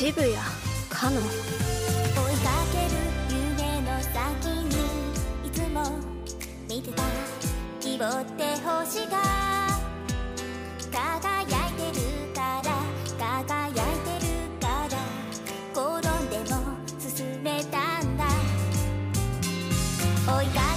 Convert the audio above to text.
渋谷かの。追いかける夢の先にいつも見てた希望って星が輝いてるから輝いてるから転んでも進めたんだ。追いか